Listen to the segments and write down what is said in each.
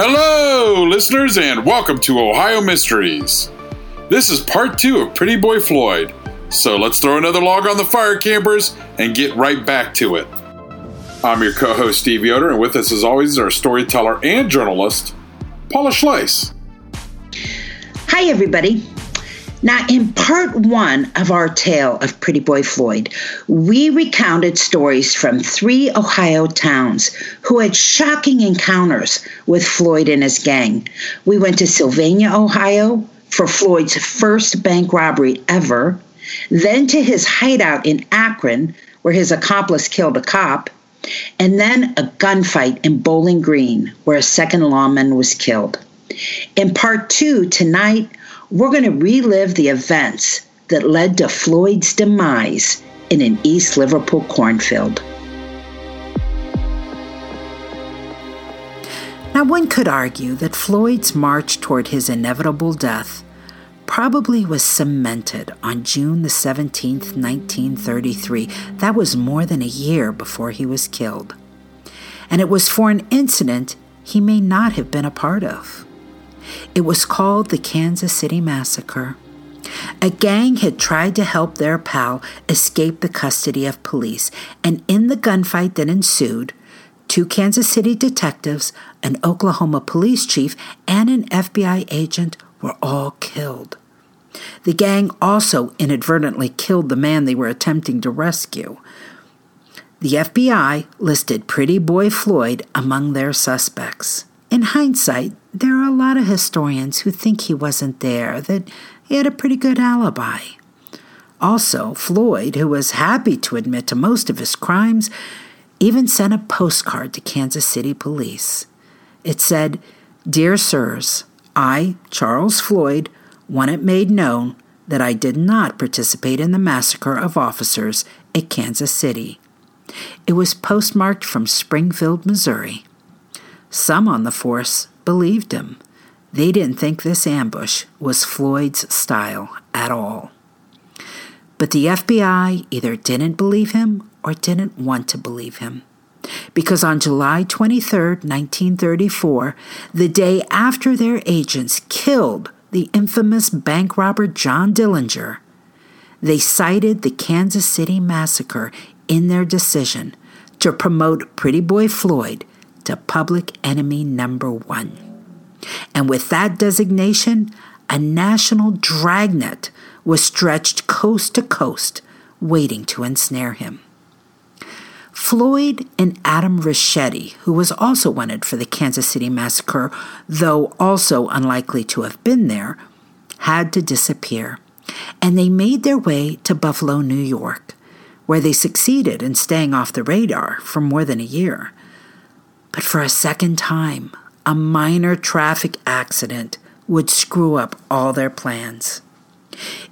Hello, listeners, and welcome to Ohio Mysteries. This is part two of Pretty Boy Floyd, so let's throw another log on the fire, campers, and get right back to it. I'm your co host, Steve Yoder, and with us, as always, is our storyteller and journalist, Paula Schleis. Hi, everybody. Now, in part one of our tale of Pretty Boy Floyd, we recounted stories from three Ohio towns who had shocking encounters with Floyd and his gang. We went to Sylvania, Ohio for Floyd's first bank robbery ever, then to his hideout in Akron, where his accomplice killed a cop, and then a gunfight in Bowling Green, where a second lawman was killed. In part two, tonight, we're going to relive the events that led to Floyd's demise in an East Liverpool cornfield. Now, one could argue that Floyd's march toward his inevitable death probably was cemented on June the 17th, 1933. That was more than a year before he was killed. And it was for an incident he may not have been a part of. It was called the Kansas City Massacre. A gang had tried to help their pal escape the custody of police, and in the gunfight that ensued, two Kansas City detectives, an Oklahoma police chief, and an FBI agent were all killed. The gang also inadvertently killed the man they were attempting to rescue. The FBI listed Pretty Boy Floyd among their suspects. In hindsight, there are a lot of historians who think he wasn't there, that he had a pretty good alibi. Also, Floyd, who was happy to admit to most of his crimes, even sent a postcard to Kansas City police. It said, Dear Sirs, I, Charles Floyd, want it made known that I did not participate in the massacre of officers at Kansas City. It was postmarked from Springfield, Missouri. Some on the force believed him. They didn't think this ambush was Floyd's style at all. But the FBI either didn't believe him or didn't want to believe him. Because on July 23, 1934, the day after their agents killed the infamous bank robber John Dillinger, they cited the Kansas City massacre in their decision to promote Pretty Boy Floyd to public enemy number one. And with that designation, a national dragnet was stretched coast to coast, waiting to ensnare him. Floyd and Adam Richetti, who was also wanted for the Kansas City massacre, though also unlikely to have been there, had to disappear, and they made their way to Buffalo, New York, where they succeeded in staying off the radar for more than a year. But for a second time, a minor traffic accident would screw up all their plans.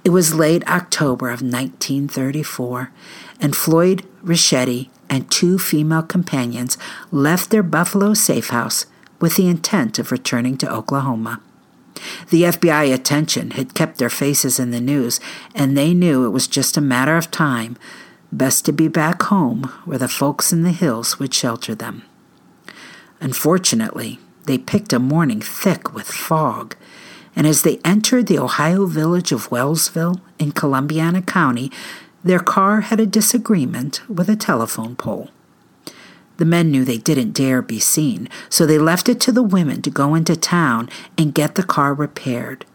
It was late October of 1934, and Floyd Richetti and two female companions left their Buffalo safe house with the intent of returning to Oklahoma. The FBI attention had kept their faces in the news, and they knew it was just a matter of time, best to be back home where the folks in the hills would shelter them. Unfortunately, they picked a morning thick with fog, and as they entered the Ohio village of Wellsville in Columbiana County, their car had a disagreement with a telephone pole. The men knew they didn't dare be seen, so they left it to the women to go into town and get the car repaired.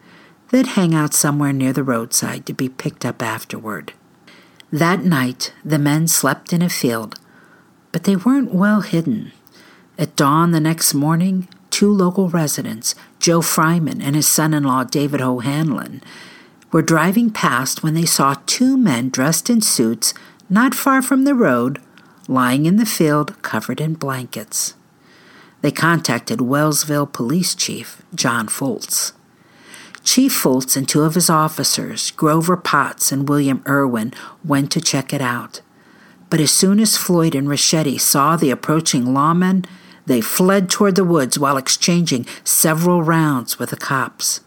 They'd hang out somewhere near the roadside to be picked up afterward. That night, the men slept in a field, but they weren't well hidden. At dawn the next morning, two local residents, Joe Fryman and his son in law, David O'Hanlon, were driving past when they saw two men dressed in suits not far from the road, lying in the field covered in blankets. They contacted Wellsville Police Chief John Foltz. Chief Foltz and two of his officers, Grover Potts and William Irwin, went to check it out. But as soon as Floyd and Richetti saw the approaching lawmen, they fled toward the woods while exchanging several rounds with the cops.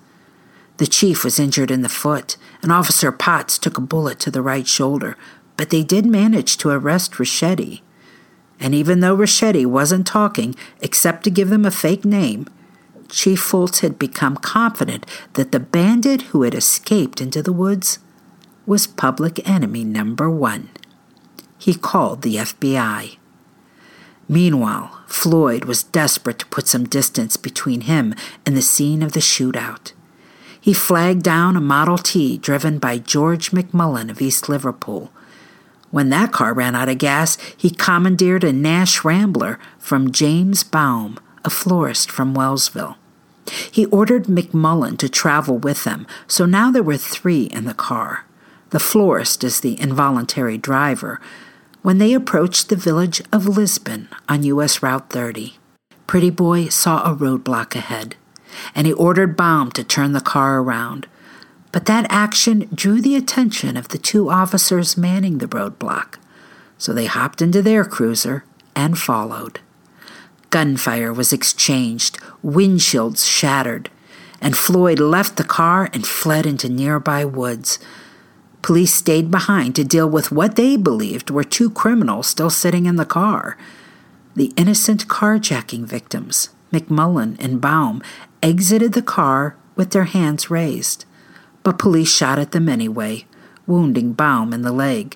The chief was injured in the foot, and Officer Potts took a bullet to the right shoulder, but they did manage to arrest Richetti. And even though Richetti wasn't talking except to give them a fake name, Chief Foltz had become confident that the bandit who had escaped into the woods was public enemy number one. He called the FBI. Meanwhile, Floyd was desperate to put some distance between him and the scene of the shootout. He flagged down a Model T driven by George McMullen of East Liverpool. When that car ran out of gas, he commandeered a Nash Rambler from James Baum, a florist from Wellsville. He ordered McMullen to travel with them, so now there were three in the car. The florist is the involuntary driver, when they approached the village of Lisbon on U.S. Route 30. Pretty Boy saw a roadblock ahead, and he ordered Baum to turn the car around. But that action drew the attention of the two officers manning the roadblock, so they hopped into their cruiser and followed. Gunfire was exchanged, windshields shattered, and Floyd left the car and fled into nearby woods. Police stayed behind to deal with what they believed were two criminals still sitting in the car. The innocent carjacking victims, McMullen and Baum, exited the car with their hands raised. But police shot at them anyway, wounding Baum in the leg.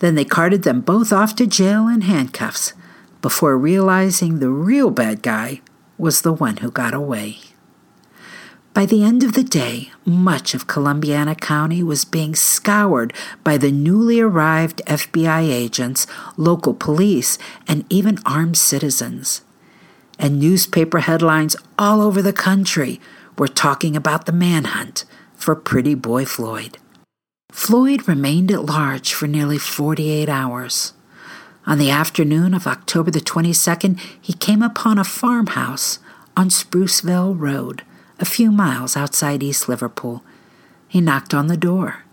Then they carted them both off to jail in handcuffs before realizing the real bad guy was the one who got away. By the end of the day, much of Columbiana County was being scoured by the newly arrived FBI agents, local police, and even armed citizens. And newspaper headlines all over the country were talking about the manhunt for Pretty Boy Floyd. Floyd remained at large for nearly 48 hours. On the afternoon of October the 22nd, he came upon a farmhouse on Spruceville Road a few miles outside East Liverpool. He knocked on the door.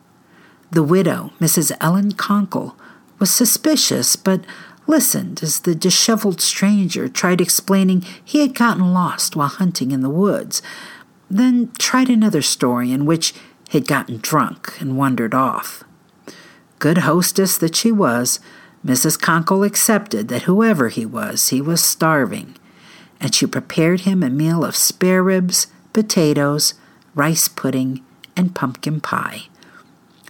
The widow, Mrs. Ellen Conkle, was suspicious, but listened as the disheveled stranger tried explaining he had gotten lost while hunting in the woods, then tried another story in which he had gotten drunk and wandered off. Good hostess that she was, Mrs. Conkle accepted that whoever he was, he was starving, and she prepared him a meal of spare ribs, potatoes, rice pudding, and pumpkin pie.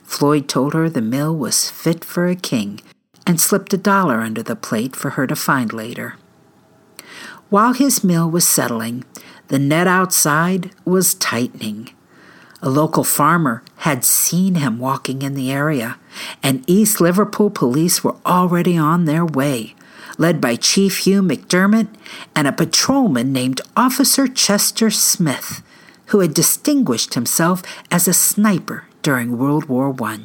Floyd told her the meal was fit for a king and slipped a dollar under the plate for her to find later. While his meal was settling, the net outside was tightening. A local farmer had seen him walking in the area, and East Liverpool police were already on their way led by Chief Hugh McDermott and a patrolman named Officer Chester Smith, who had distinguished himself as a sniper during World War I.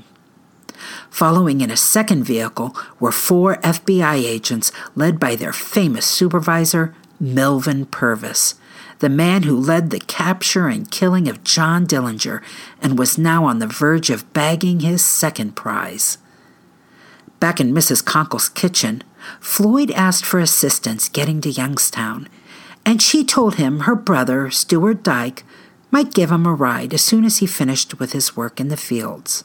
Following in a second vehicle were four FBI agents led by their famous supervisor, Melvin Purvis, the man who led the capture and killing of John Dillinger and was now on the verge of bagging his second prize. Back in Mrs. Conkle's kitchen, Floyd asked for assistance getting to Youngstown, and she told him her brother, Stuart Dyke, might give him a ride as soon as he finished with his work in the fields.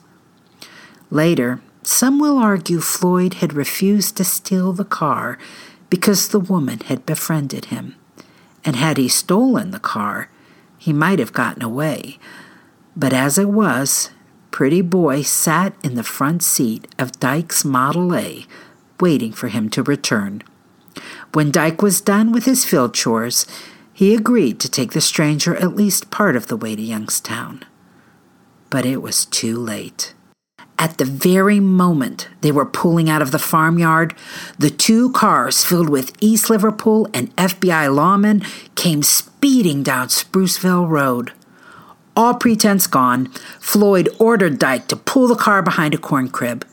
Later, some will argue Floyd had refused to steal the car because the woman had befriended him, and had he stolen the car, he might have gotten away. But as it was, Pretty Boy sat in the front seat of Dyke's Model A, waiting for him to return. When Dyke was done with his field chores, he agreed to take the stranger at least part of the way to Youngstown. But it was too late. At the very moment they were pulling out of the farmyard, the two cars filled with East Liverpool and FBI lawmen came speeding down Spruceville Road. All pretense gone, Floyd ordered Dyke to pull the car behind a corn crib.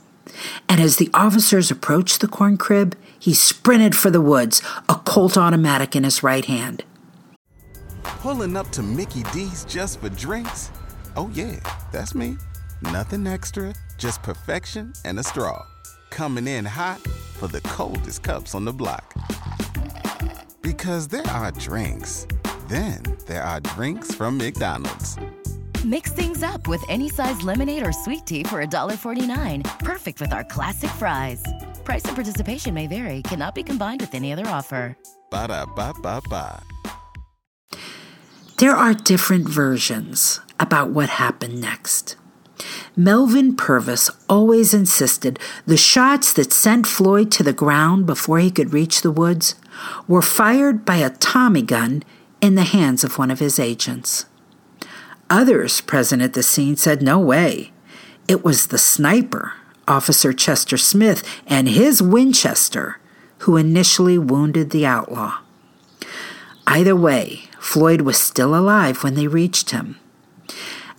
And as the officers approached the corn crib, he sprinted for the woods, a Colt automatic in his right hand. Pulling up to Mickey D's just for drinks? Oh, yeah, that's me. Nothing extra, just perfection and a straw. Coming in hot for the coldest cups on the block. Because there are drinks, then there are drinks from McDonald's. Mix things up with any size lemonade or sweet tea for $1.49. Perfect with our classic fries. Price and participation may vary, cannot be combined with any other offer. Ba da ba ba ba. There are different versions about what happened next. Melvin Purvis always insisted the shots that sent Floyd to the ground before he could reach the woods were fired by a Tommy gun in the hands of one of his agents. Others present at the scene said no way. It was the sniper, Officer Chester Smith, and his Winchester who initially wounded the outlaw. Either way, Floyd was still alive when they reached him.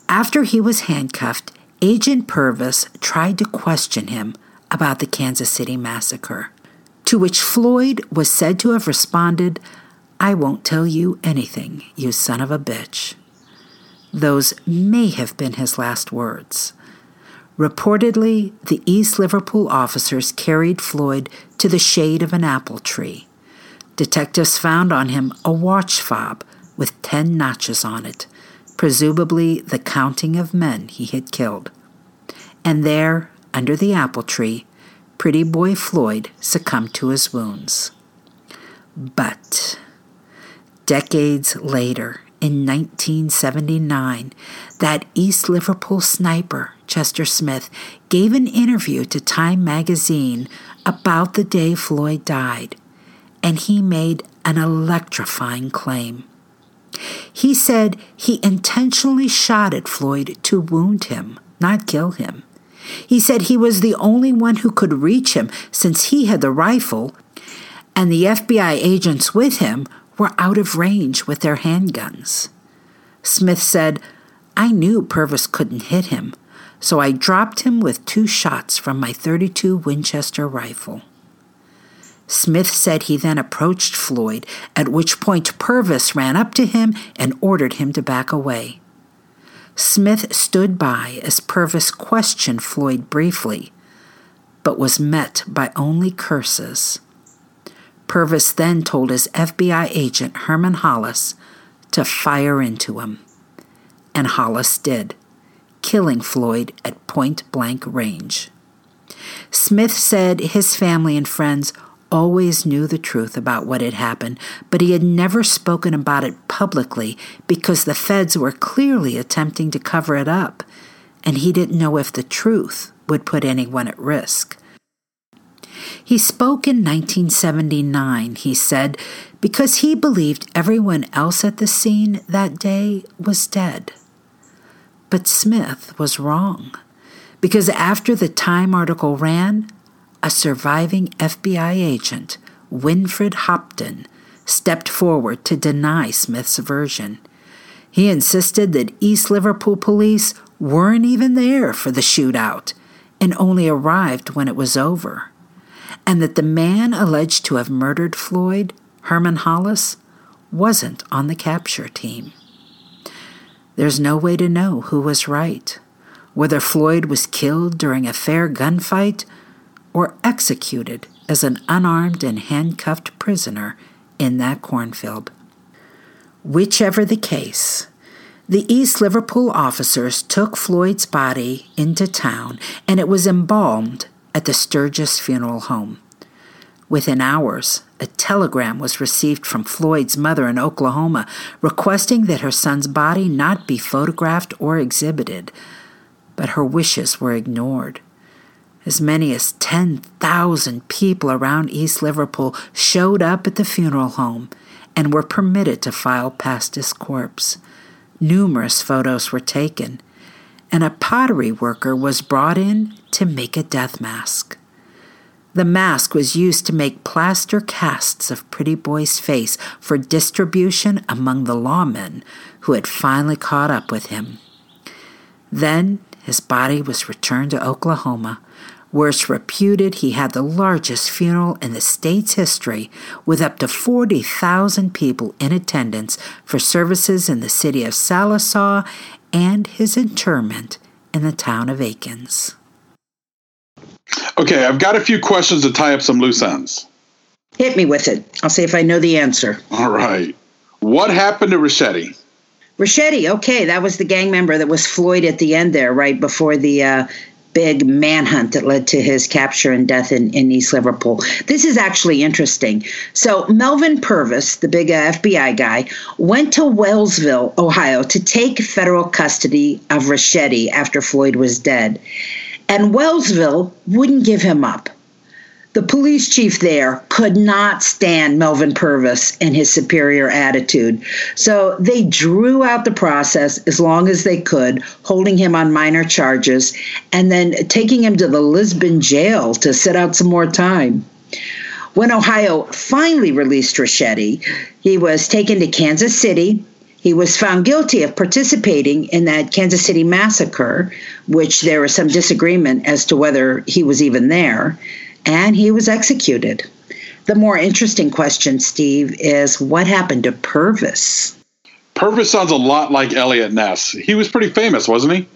After he was handcuffed, Agent Purvis tried to question him about the Kansas City massacre, to which Floyd was said to have responded, I won't tell you anything, you son of a bitch. Those may have been his last words. Reportedly, the East Liverpool officers carried Floyd to the shade of an apple tree. Detectives found on him a watch fob with ten notches on it, presumably the counting of men he had killed. And there, under the apple tree, pretty boy Floyd succumbed to his wounds. But decades later, in 1979, that East Liverpool sniper, Chester Smith, gave an interview to Time magazine about the day Floyd died, and he made an electrifying claim. He said he intentionally shot at Floyd to wound him, not kill him. He said he was the only one who could reach him since he had the rifle, and the FBI agents with him were out of range with their handguns. Smith said, I knew Purvis couldn't hit him, so I dropped him with two shots from my 32 Winchester rifle. Smith said he then approached Floyd, at which point Purvis ran up to him and ordered him to back away. Smith stood by as Purvis questioned Floyd briefly, but was met by only curses. Purvis then told his FBI agent Herman Hollis to fire into him, and Hollis did, killing Floyd at point blank range. Smith said his family and friends always knew the truth about what had happened, but he had never spoken about it publicly because the feds were clearly attempting to cover it up, and he didn't know if the truth would put anyone at risk. He spoke in 1979, he said, because he believed everyone else at the scene that day was dead. But Smith was wrong, because after the Time article ran, a surviving FBI agent, Winfred Hopton, stepped forward to deny Smith's version. He insisted that East Liverpool police weren't even there for the shootout and only arrived when it was over, and that the man alleged to have murdered Floyd, Herman Hollis, wasn't on the capture team. There's no way to know who was right, whether Floyd was killed during a fair gunfight or executed as an unarmed and handcuffed prisoner in that cornfield. Whichever the case, the East Liverpool officers took Floyd's body into town and it was embalmed at the Sturgis Funeral Home. Within hours, a telegram was received from Floyd's mother in Oklahoma requesting that her son's body not be photographed or exhibited, but her wishes were ignored. As many as 10,000 people around East Liverpool showed up at the funeral home and were permitted to file past his corpse. Numerous photos were taken, and a pottery worker was brought in to make a death mask. The mask was used to make plaster casts of Pretty Boy's face for distribution among the lawmen who had finally caught up with him. Then his body was returned to Oklahoma, where it's reputed he had the largest funeral in the state's history, with up to 40,000 people in attendance for services in the city of Sallisaw and his interment in the town of Akins. Okay, I've got a few questions to tie up some loose ends. Hit me with it. I'll see if I know the answer. All right. What happened to Richetti? Richetti, okay, that was the gang member that was Floyd at the end there, right before the uh, big manhunt that led to his capture and death in, in East Liverpool. This is actually interesting. So, Melvin Purvis, the big uh, FBI guy, went to Wellsville, Ohio, to take federal custody of Richetti after Floyd was dead. And Wellsville wouldn't give him up. The police chief there could not stand Melvin Purvis and his superior attitude. So they drew out the process as long as they could, holding him on minor charges and then taking him to the Lisbon jail to sit out some more time. When Ohio finally released Richetti, he was taken to Kansas City. He was found guilty of participating in that Kansas City massacre, which there was some disagreement as to whether he was even there and he was executed. The more interesting question, Steve, is what happened to Purvis? Purvis sounds a lot like Eliot Ness. He was pretty famous, wasn't he?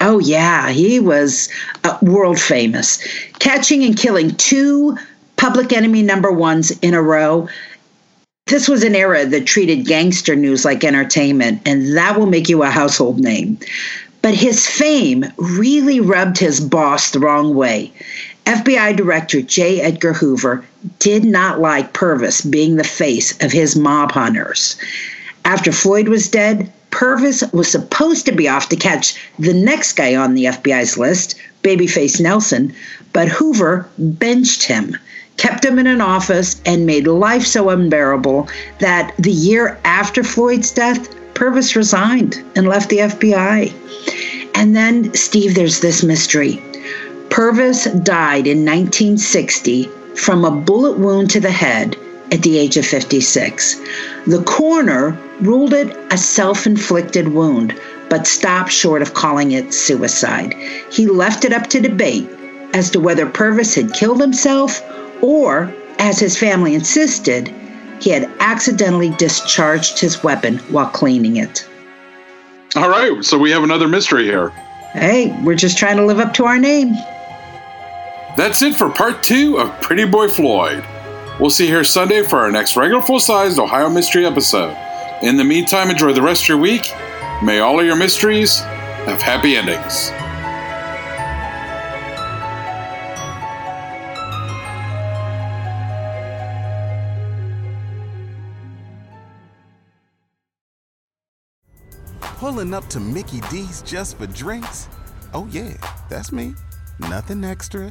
Oh, yeah, he was uh, world famous, catching and killing two public enemy number ones in a row. This was an era that treated gangster news like entertainment, and that will make you a household name. But his fame really rubbed his boss the wrong way. FBI Director J. Edgar Hoover did not like Purvis being the face of his mob hunters. After Floyd was dead, Purvis was supposed to be off to catch the next guy on the FBI's list, Babyface Nelson, but Hoover benched him, kept him in an office, and made life so unbearable that the year after Floyd's death, Purvis resigned and left the FBI. And then, Steve, there's this mystery. Purvis died in 1960 from a bullet wound to the head at the age of 56. The coroner ruled it a self inflicted wound, but stopped short of calling it suicide. He left it up to debate as to whether Purvis had killed himself or, as his family insisted, he had accidentally discharged his weapon while cleaning it. All right, so we have another mystery here. Hey, we're just trying to live up to our name. That's it for part two of Pretty Boy Floyd. We'll see you here Sunday for our next regular full sized Ohio Mystery episode. In the meantime, enjoy the rest of your week. May all of your mysteries have happy endings. Pulling up to Mickey D's just for drinks? Oh, yeah, that's me. Nothing extra,